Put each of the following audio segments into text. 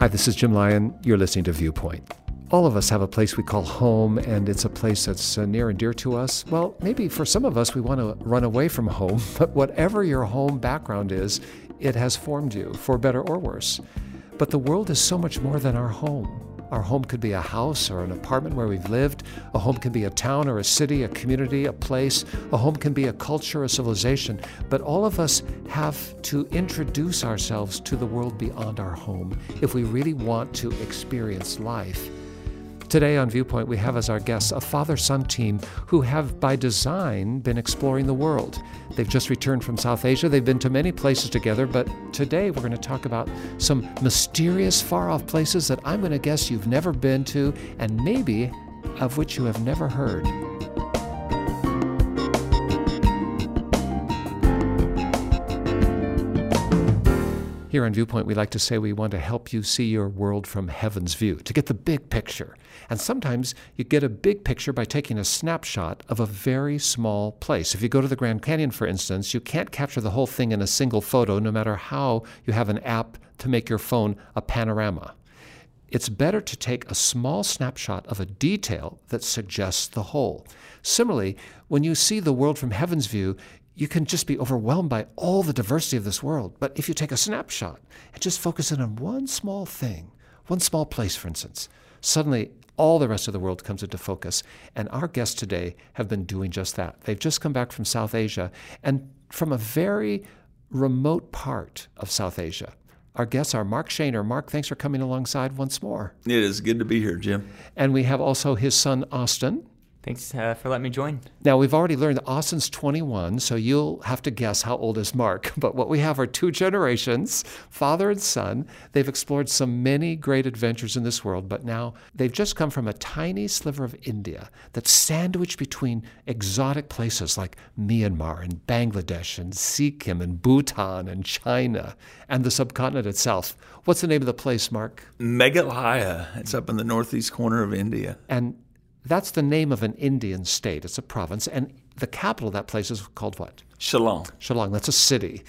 Hi, this is Jim Lyon. You're listening to Viewpoint. All of us have a place we call home, and it's a place that's uh, near and dear to us. Well, maybe for some of us, we want to run away from home, but whatever your home background is, it has formed you, for better or worse. But the world is so much more than our home. Our home could be a house or an apartment where we've lived. A home can be a town or a city, a community, a place. A home can be a culture, a civilization. But all of us have to introduce ourselves to the world beyond our home if we really want to experience life. Today on Viewpoint, we have as our guests a father son team who have, by design, been exploring the world. They've just returned from South Asia. They've been to many places together, but today we're going to talk about some mysterious, far off places that I'm going to guess you've never been to and maybe of which you have never heard. Here on Viewpoint, we like to say we want to help you see your world from heaven's view, to get the big picture. And sometimes you get a big picture by taking a snapshot of a very small place. If you go to the Grand Canyon, for instance, you can't capture the whole thing in a single photo, no matter how you have an app to make your phone a panorama. It's better to take a small snapshot of a detail that suggests the whole. Similarly, when you see the world from heaven's view, you can just be overwhelmed by all the diversity of this world. But if you take a snapshot and just focus in on one small thing, one small place, for instance, suddenly all the rest of the world comes into focus. And our guests today have been doing just that. They've just come back from South Asia and from a very remote part of South Asia. Our guests are Mark Shaner. Mark, thanks for coming alongside once more. It is good to be here, Jim. And we have also his son, Austin. Thanks uh, for letting me join. Now, we've already learned that Austin's 21, so you'll have to guess how old is Mark. But what we have are two generations, father and son. They've explored some many great adventures in this world, but now they've just come from a tiny sliver of India that's sandwiched between exotic places like Myanmar and Bangladesh and Sikkim and Bhutan and China and the subcontinent itself. What's the name of the place, Mark? Meghalaya. It's up in the northeast corner of India. And that's the name of an Indian state. It's a province. And the capital of that place is called what? Shillong. Shillong. That's a city.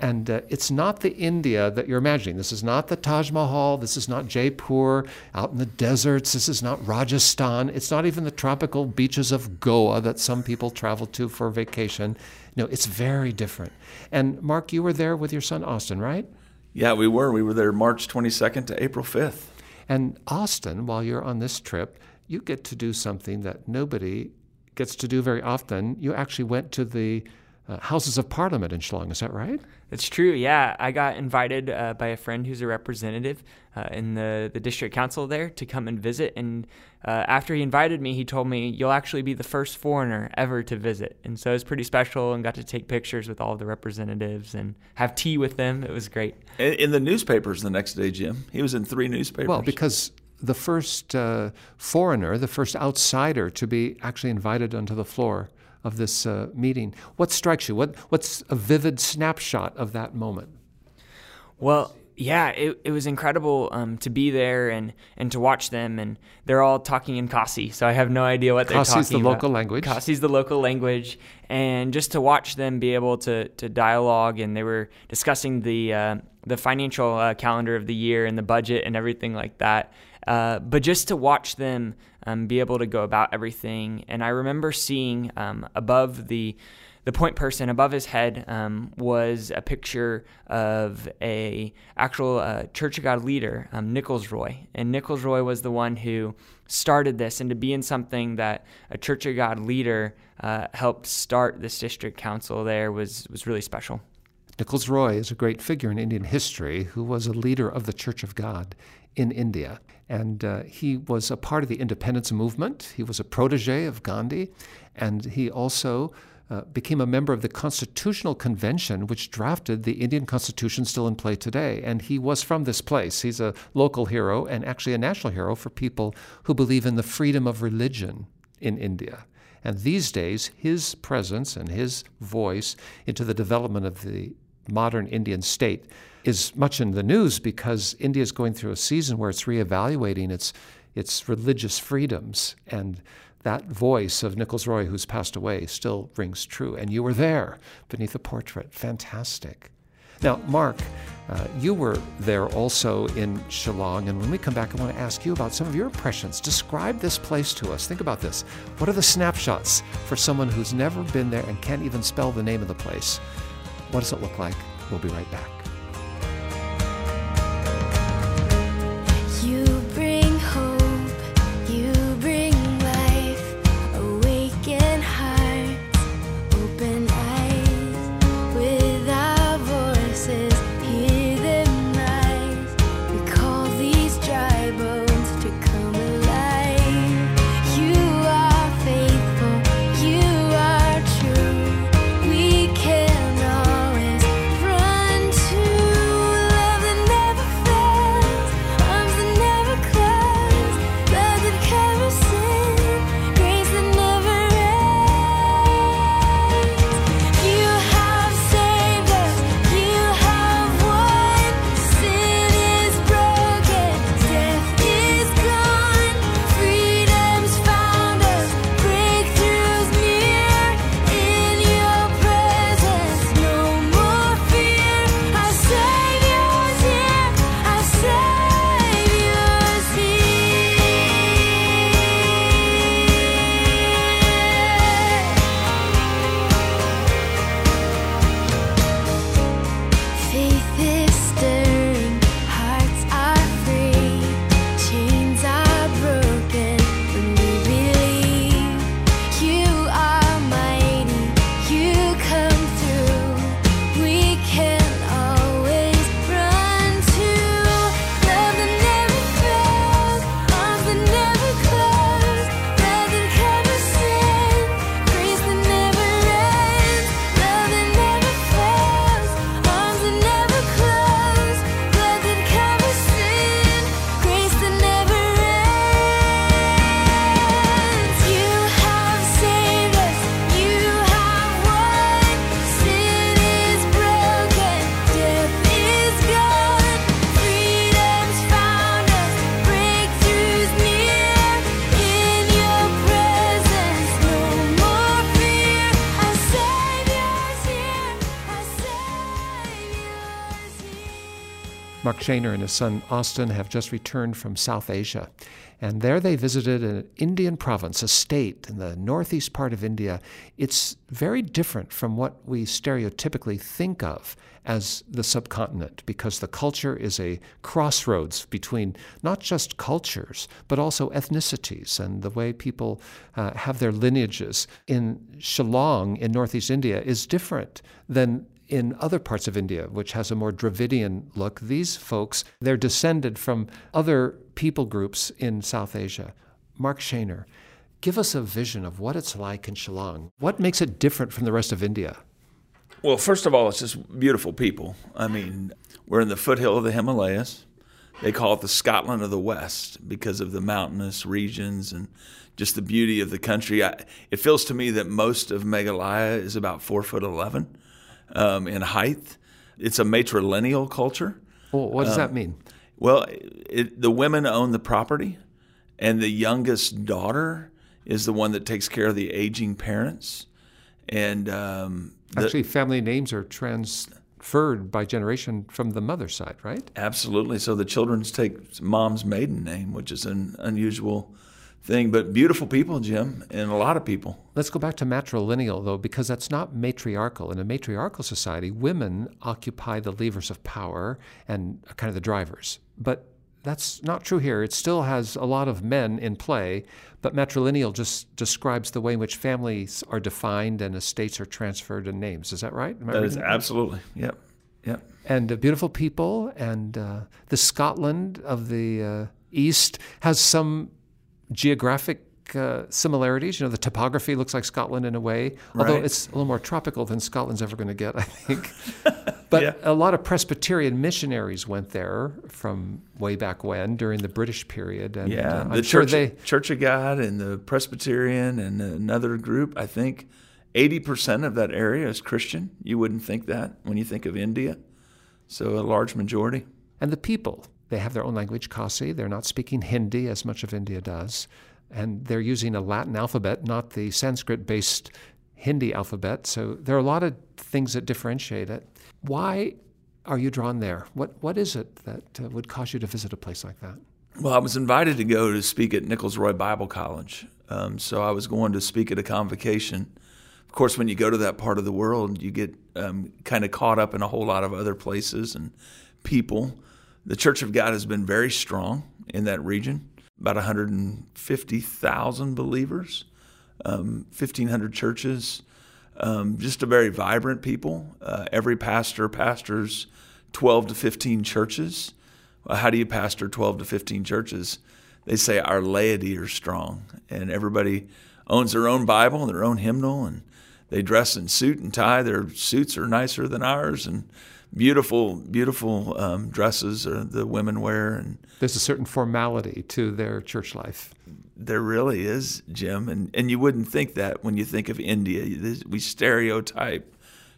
And uh, it's not the India that you're imagining. This is not the Taj Mahal. This is not Jaipur out in the deserts. This is not Rajasthan. It's not even the tropical beaches of Goa that some people travel to for vacation. No, it's very different. And Mark, you were there with your son Austin, right? Yeah, we were. We were there March 22nd to April 5th. And Austin, while you're on this trip, you get to do something that nobody gets to do very often. You actually went to the uh, Houses of Parliament in Shillong, is that right? It's true, yeah. I got invited uh, by a friend who's a representative uh, in the, the district council there to come and visit. And uh, after he invited me, he told me, You'll actually be the first foreigner ever to visit. And so it was pretty special and got to take pictures with all the representatives and have tea with them. It was great. In, in the newspapers the next day, Jim. He was in three newspapers. Well, because the first uh, foreigner, the first outsider to be actually invited onto the floor of this uh, meeting. What strikes you? What, what's a vivid snapshot of that moment? Well, yeah, it, it was incredible um, to be there and, and to watch them. And they're all talking in Khasi, so I have no idea what they're talking about. Khasi's the local language. Khasi's the local language. And just to watch them be able to, to dialogue, and they were discussing the, uh, the financial uh, calendar of the year and the budget and everything like that. Uh, but just to watch them um, be able to go about everything. And I remember seeing um, above the the point person above his head um, was a picture of a actual uh, Church of God leader, um, Nichols Roy, and Nichols Roy was the one who started this, and to be in something that a Church of God leader uh, helped start this district council there was was really special. Nichols Roy is a great figure in Indian history who was a leader of the Church of God in India. And uh, he was a part of the independence movement. He was a protege of Gandhi. And he also uh, became a member of the Constitutional Convention, which drafted the Indian Constitution still in play today. And he was from this place. He's a local hero and actually a national hero for people who believe in the freedom of religion in India. And these days, his presence and his voice into the development of the modern Indian state is much in the news because India is going through a season where it's reevaluating its its religious freedoms and that voice of Nichols Roy, who's passed away, still rings true. And you were there beneath the portrait. Fantastic. Now, Mark, uh, you were there also in Shillong, and when we come back, I want to ask you about some of your impressions. Describe this place to us. Think about this. What are the snapshots for someone who's never been there and can't even spell the name of the place? What does it look like? We'll be right back. Shaner and his son Austin have just returned from South Asia. And there they visited an Indian province, a state in the northeast part of India. It's very different from what we stereotypically think of as the subcontinent because the culture is a crossroads between not just cultures, but also ethnicities and the way people uh, have their lineages. In Shillong in northeast India is different than in other parts of India, which has a more Dravidian look, these folks, they're descended from other people groups in South Asia. Mark Shaner, give us a vision of what it's like in Shillong. What makes it different from the rest of India? Well, first of all, it's just beautiful people. I mean, we're in the foothill of the Himalayas. They call it the Scotland of the West because of the mountainous regions and just the beauty of the country. I, it feels to me that most of Meghalaya is about four foot eleven um, in height. It's a matrilineal culture. Well, what does that um, mean? Well, it, the women own the property, and the youngest daughter is the one that takes care of the aging parents. And um, the, actually, family names are transferred by generation from the mother side, right? Absolutely. So the children take mom's maiden name, which is an unusual thing, but beautiful people, Jim, and a lot of people. Let's go back to matrilineal, though, because that's not matriarchal. In a matriarchal society, women occupy the levers of power and are kind of the drivers. But that's not true here. It still has a lot of men in play, but matrilineal just describes the way in which families are defined and estates are transferred and names. Is that right? That is absolutely. Yep. Yep. And uh, beautiful people, and uh, the Scotland of the uh, East has some geographic uh, similarities. You know, the topography looks like Scotland in a way, although right. it's a little more tropical than Scotland's ever going to get, I think. but yeah. a lot of Presbyterian missionaries went there from way back when during the British period. And, yeah, uh, the Church, sure they, Church of God and the Presbyterian and another group, I think 80% of that area is Christian. You wouldn't think that when you think of India. So a large majority. And the people, they have their own language, Khasi. They're not speaking Hindi as much of India does. And they're using a Latin alphabet, not the Sanskrit based Hindi alphabet. So there are a lot of things that differentiate it. Why are you drawn there? What what is it that uh, would cause you to visit a place like that? Well, I was invited to go to speak at Nichols Roy Bible College, um, so I was going to speak at a convocation. Of course, when you go to that part of the world, you get um, kind of caught up in a whole lot of other places and people. The Church of God has been very strong in that region, about 150,000 believers, um, 1,500 churches, um, just a very vibrant people. Uh, every pastor pastors 12 to 15 churches. Well, how do you pastor 12 to 15 churches? They say our laity are strong, and everybody owns their own Bible and their own hymnal, and they dress in suit and tie. Their suits are nicer than ours, and beautiful, beautiful um, dresses the women wear. And there's a certain formality to their church life. There really is, Jim, and and you wouldn't think that when you think of India. We stereotype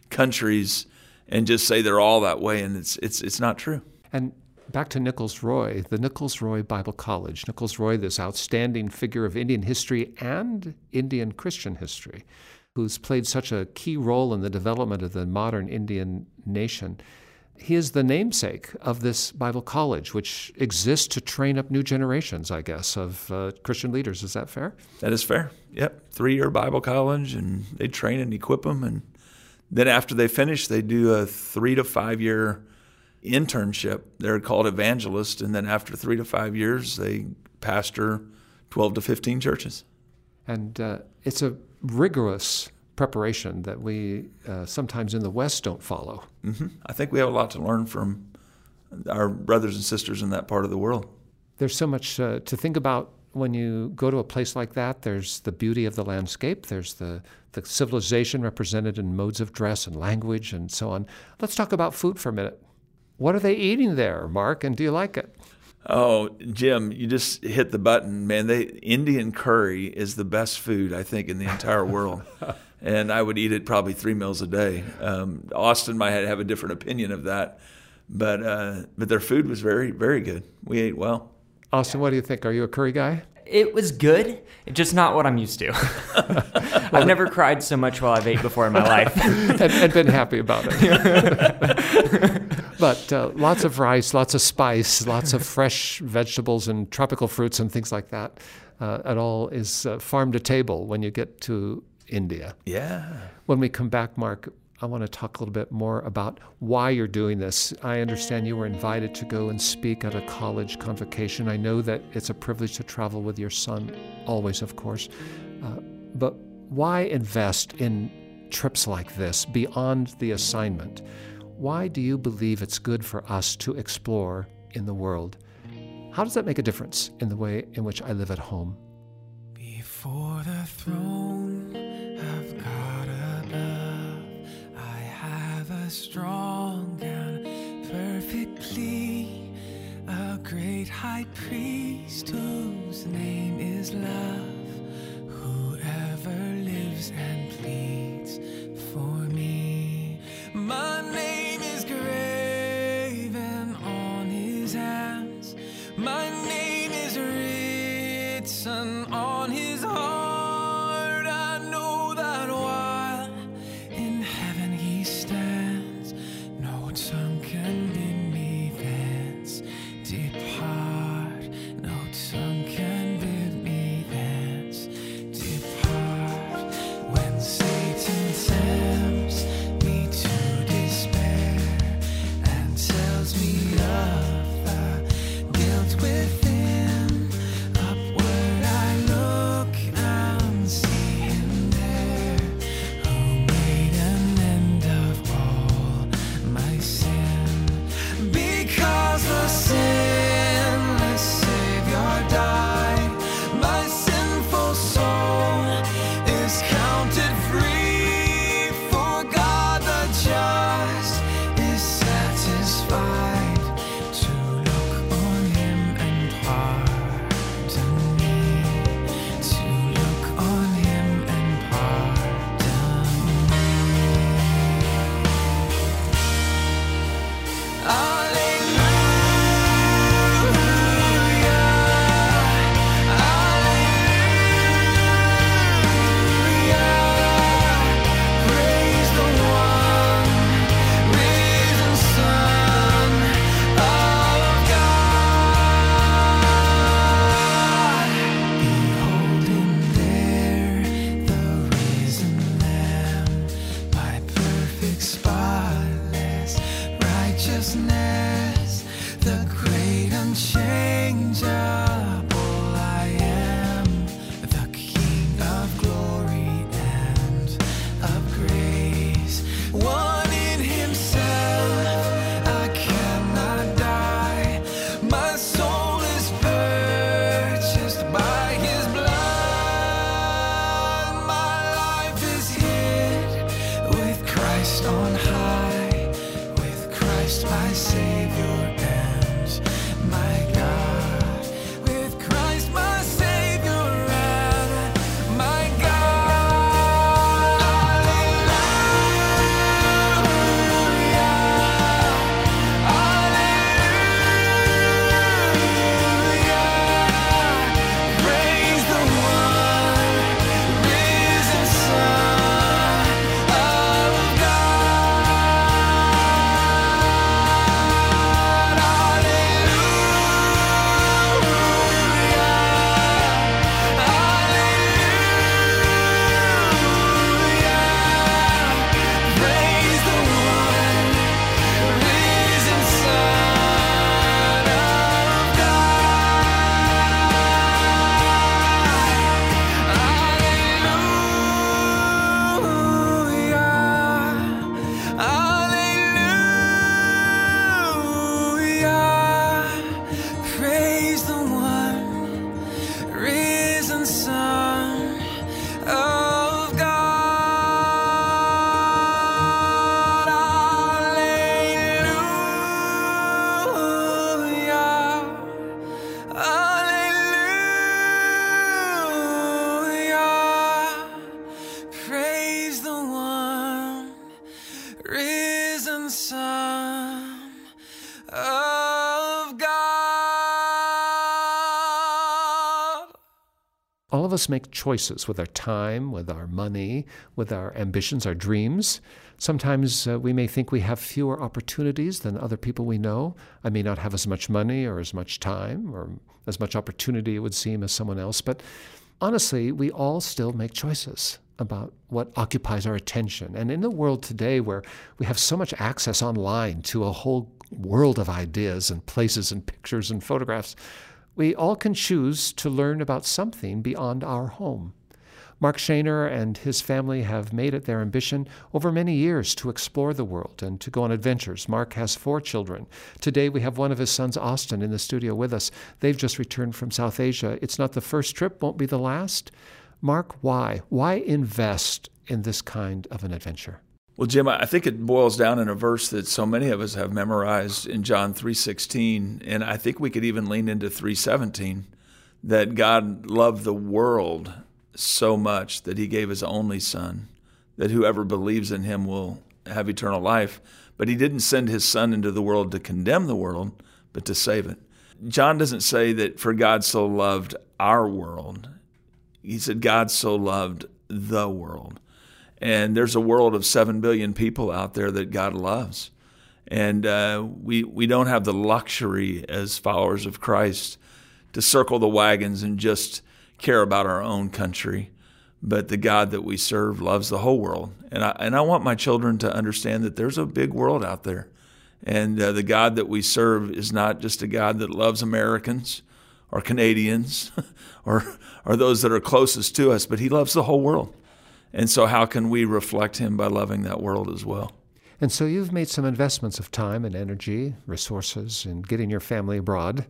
countries and just say they're all that way, and it's it's it's not true. And back to Nichols Roy, the Nichols Roy Bible College. Nichols Roy, this outstanding figure of Indian history and Indian Christian history, who's played such a key role in the development of the modern Indian nation. He is the namesake of this Bible college, which exists to train up new generations, I guess, of uh, Christian leaders. Is that fair? That is fair. Yep. Three year Bible college, and they train and equip them. And then after they finish, they do a three to five year internship. They're called evangelists, and then after three to five years, they pastor 12 to 15 churches. And uh, it's a rigorous preparation that we uh, sometimes in the West don't follow. Mm-hmm. I think we have a lot to learn from our brothers and sisters in that part of the world. There's so much uh, to think about when you go to a place like that. There's the beauty of the landscape, there's the, the civilization represented in modes of dress and language and so on. Let's talk about food for a minute. What are they eating there, Mark, and do you like it? Oh, Jim, you just hit the button, man. They Indian curry is the best food I think in the entire world, and I would eat it probably three meals a day. Um, Austin might have a different opinion of that, but uh, but their food was very very good. We ate well. Austin, what do you think? Are you a curry guy? It was good, just not what I'm used to. I've never cried so much while I've ate before in my life, and, and been happy about it. But uh, lots of rice, lots of spice, lots of fresh vegetables and tropical fruits and things like that. Uh, it all is uh, farm to table when you get to India. Yeah. When we come back, Mark, I want to talk a little bit more about why you're doing this. I understand you were invited to go and speak at a college convocation. I know that it's a privilege to travel with your son, always, of course. Uh, but why invest in trips like this beyond the assignment? Why do you believe it's good for us to explore in the world? How does that make a difference in the way in which I live at home? Before the throne of God above, I have a strong and perfect plea, a great high priest whose name is love, of us make choices with our time, with our money, with our ambitions, our dreams. Sometimes uh, we may think we have fewer opportunities than other people we know. I may not have as much money or as much time or as much opportunity, it would seem, as someone else. But honestly, we all still make choices about what occupies our attention. And in the world today, where we have so much access online to a whole world of ideas and places and pictures and photographs, we all can choose to learn about something beyond our home. Mark Shaner and his family have made it their ambition over many years to explore the world and to go on adventures. Mark has four children. Today we have one of his sons, Austin, in the studio with us. They've just returned from South Asia. It's not the first trip, won't be the last. Mark, why? Why invest in this kind of an adventure? Well, Jim, I think it boils down in a verse that so many of us have memorized in John 3:16, and I think we could even lean into 3:17 that God loved the world so much that he gave his only son that whoever believes in him will have eternal life, but he didn't send his son into the world to condemn the world, but to save it. John doesn't say that for God so loved our world he said, God so loved the world. And there's a world of 7 billion people out there that God loves. And uh, we, we don't have the luxury as followers of Christ to circle the wagons and just care about our own country. But the God that we serve loves the whole world. And I, and I want my children to understand that there's a big world out there. And uh, the God that we serve is not just a God that loves Americans or Canadians or, or those that are closest to us, but He loves the whole world. And so, how can we reflect Him by loving that world as well? And so, you've made some investments of time and energy, resources in getting your family abroad.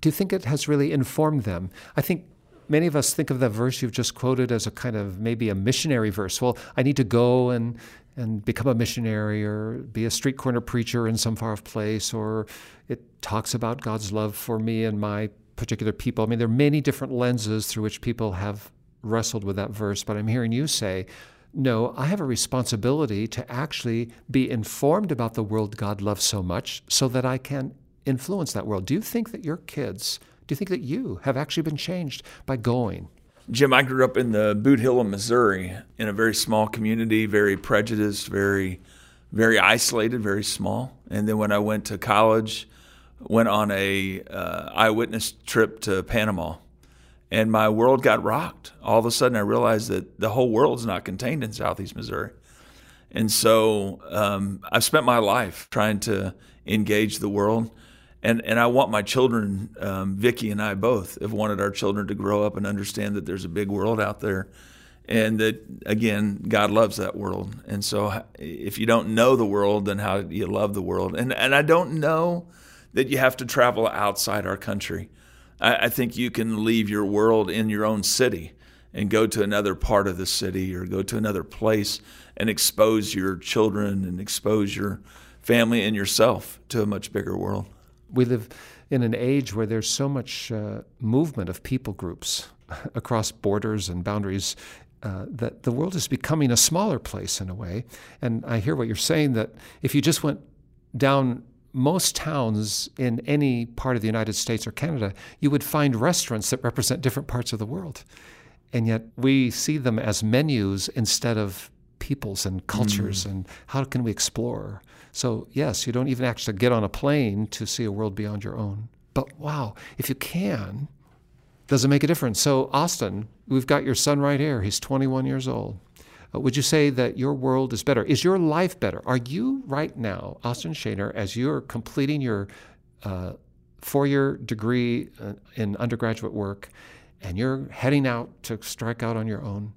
Do you think it has really informed them? I think many of us think of that verse you've just quoted as a kind of maybe a missionary verse. Well, I need to go and and become a missionary or be a street corner preacher in some far off place, or it talks about God's love for me and my particular people. I mean, there are many different lenses through which people have wrestled with that verse, but I'm hearing you say, no, I have a responsibility to actually be informed about the world God loves so much so that I can influence that world. Do you think that your kids, do you think that you have actually been changed by going? Jim, I grew up in the Bootheel of Missouri in a very small community, very prejudiced, very, very isolated, very small. And then when I went to college, went on a uh, eyewitness trip to Panama, and my world got rocked. All of a sudden, I realized that the whole world's not contained in Southeast Missouri, and so um, I've spent my life trying to engage the world. And, and I want my children, um, Vicky and I both, have wanted our children to grow up and understand that there's a big world out there and that again god loves that world and so if you don't know the world then how do you love the world and and i don't know that you have to travel outside our country. I, I think you can leave your world in your own city and go to another part of the city or go to another place and expose your children and expose your family and yourself to a much bigger world. We live in an age where there's so much uh, movement of people groups across borders and boundaries uh, that the world is becoming a smaller place in a way. And I hear what you're saying that if you just went down most towns in any part of the United States or Canada, you would find restaurants that represent different parts of the world. And yet we see them as menus instead of peoples and cultures mm. and how can we explore. So, yes, you don't even actually get on a plane to see a world beyond your own. But wow, if you can, does it make a difference? So, Austin, we've got your son right here. He's 21 years old. Uh, would you say that your world is better? Is your life better? Are you right now, Austin Shaner, as you're completing your uh, four year degree uh, in undergraduate work and you're heading out to strike out on your own?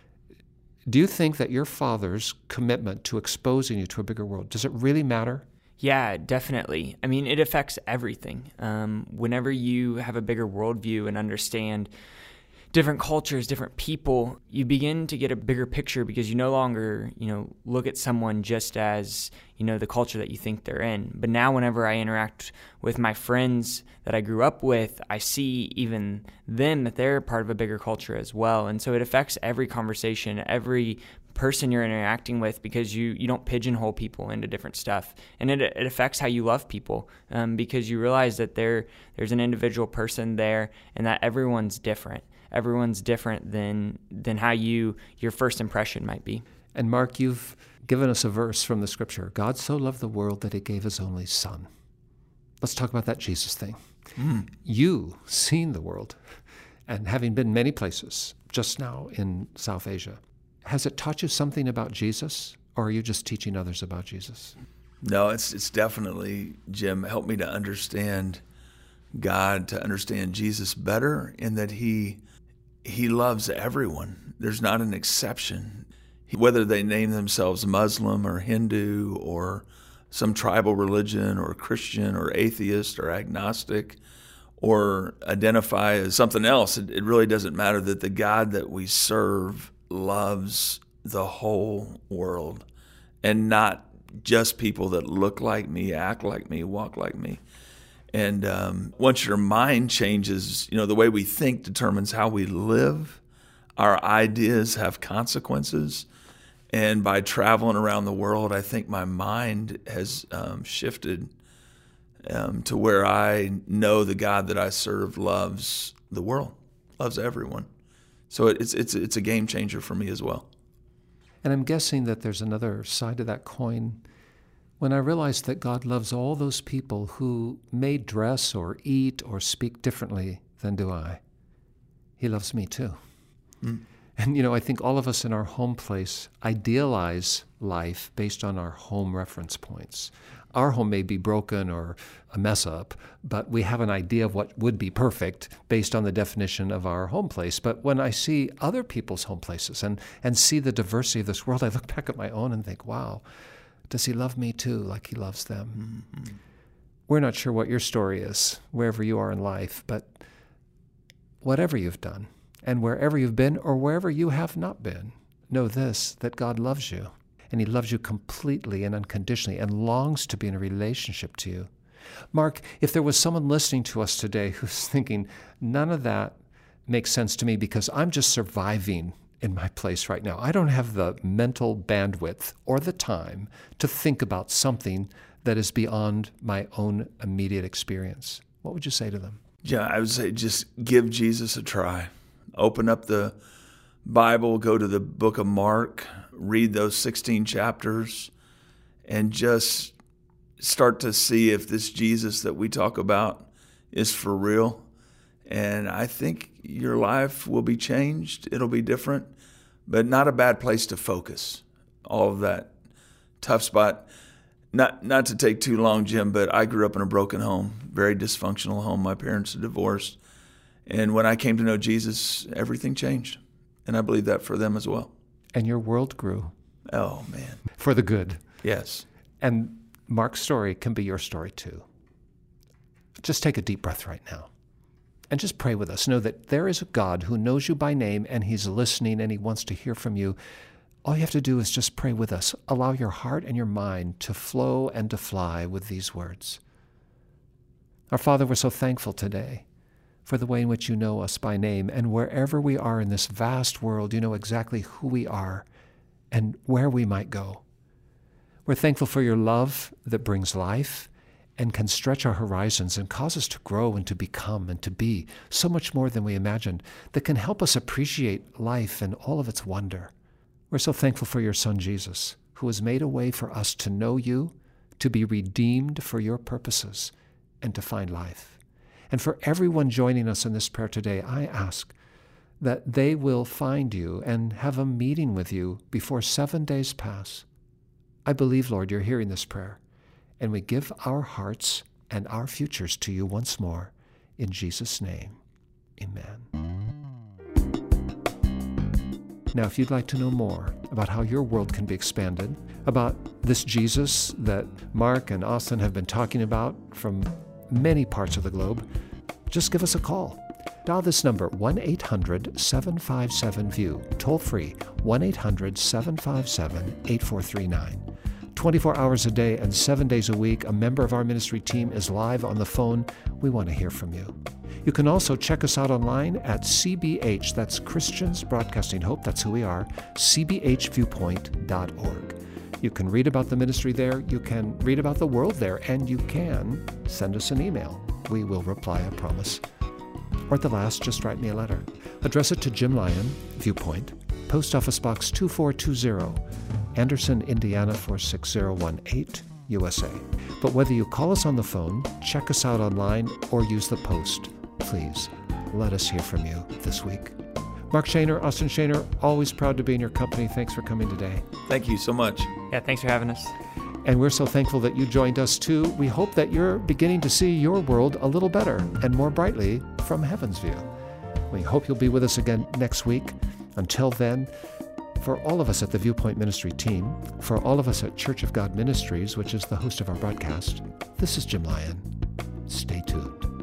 Do you think that your father's commitment to exposing you to a bigger world, does it really matter? Yeah, definitely. I mean, it affects everything. Um, whenever you have a bigger worldview and understand different cultures, different people, you begin to get a bigger picture because you no longer, you know, look at someone just as, you know, the culture that you think they're in. But now whenever I interact with my friends that I grew up with, I see even them that they're part of a bigger culture as well. And so it affects every conversation, every person you're interacting with because you, you don't pigeonhole people into different stuff. And it, it affects how you love people um, because you realize that there there's an individual person there and that everyone's different everyone's different than than how you your first impression might be. And Mark, you've given us a verse from the scripture. God so loved the world that he gave his only son. Let's talk about that Jesus thing. Mm. You seen the world and having been many places just now in South Asia. Has it taught you something about Jesus or are you just teaching others about Jesus? No, it's it's definitely Jim helped me to understand God, to understand Jesus better in that he he loves everyone. There's not an exception. Whether they name themselves Muslim or Hindu or some tribal religion or Christian or atheist or agnostic or identify as something else, it, it really doesn't matter that the God that we serve loves the whole world and not just people that look like me, act like me, walk like me. And um, once your mind changes, you know, the way we think determines how we live. Our ideas have consequences. And by traveling around the world, I think my mind has um, shifted um, to where I know the God that I serve loves the world, loves everyone. So it's it's it's a game changer for me as well. And I'm guessing that there's another side to that coin. When I realized that God loves all those people who may dress or eat or speak differently than do I, He loves me too. Mm. And you know, I think all of us in our home place idealize life based on our home reference points our home may be broken or a mess up, but we have an idea of what would be perfect based on the definition of our home place. But when I see other people's home places and, and see the diversity of this world, I look back at my own and think, wow, does he love me too, like he loves them? Mm-hmm. We're not sure what your story is, wherever you are in life, but whatever you've done, and wherever you've been or wherever you have not been, know this that God loves you and He loves you completely and unconditionally and longs to be in a relationship to you. Mark, if there was someone listening to us today who's thinking, none of that makes sense to me because I'm just surviving in my place right now. I don't have the mental bandwidth or the time to think about something that is beyond my own immediate experience. What would you say to them? Yeah, I would say just give Jesus a try. Open up the Bible, go to the book of Mark, read those 16 chapters, and just start to see if this Jesus that we talk about is for real. And I think your life will be changed. It'll be different, but not a bad place to focus. All of that tough spot. Not not to take too long, Jim, but I grew up in a broken home, very dysfunctional home. My parents are divorced. And when I came to know Jesus, everything changed. And I believe that for them as well. And your world grew. Oh, man. For the good. Yes. And Mark's story can be your story too. Just take a deep breath right now and just pray with us. Know that there is a God who knows you by name and he's listening and he wants to hear from you. All you have to do is just pray with us. Allow your heart and your mind to flow and to fly with these words. Our Father, we're so thankful today for the way in which you know us by name. And wherever we are in this vast world, you know exactly who we are and where we might go. We're thankful for your love that brings life and can stretch our horizons and cause us to grow and to become and to be so much more than we imagined, that can help us appreciate life and all of its wonder. We're so thankful for your Son, Jesus, who has made a way for us to know you, to be redeemed for your purposes, and to find life. And for everyone joining us in this prayer today, I ask that they will find you and have a meeting with you before seven days pass. I believe, Lord, you're hearing this prayer, and we give our hearts and our futures to you once more. In Jesus' name, amen. Now, if you'd like to know more about how your world can be expanded, about this Jesus that Mark and Austin have been talking about from many parts of the globe, just give us a call. Dial this number 1 800 757 VIEW, toll free 1 800 757 8439. 24 hours a day and seven days a week, a member of our ministry team is live on the phone. We want to hear from you. You can also check us out online at CBH, that's Christians Broadcasting Hope, that's who we are, cbhviewpoint.org. You can read about the ministry there, you can read about the world there, and you can send us an email. We will reply, I promise. or at the last, just write me a letter. Address it to Jim Lyon, Viewpoint, Post Office Box 2420, Anderson, Indiana 46018, USA. But whether you call us on the phone, check us out online, or use the post, please let us hear from you this week. Mark Shaner, Austin Shaner, always proud to be in your company. Thanks for coming today. Thank you so much. Yeah, thanks for having us. And we're so thankful that you joined us too. We hope that you're beginning to see your world a little better and more brightly from heaven's view. We hope you'll be with us again next week. Until then, for all of us at the Viewpoint Ministry team, for all of us at Church of God Ministries, which is the host of our broadcast, this is Jim Lyon. Stay tuned.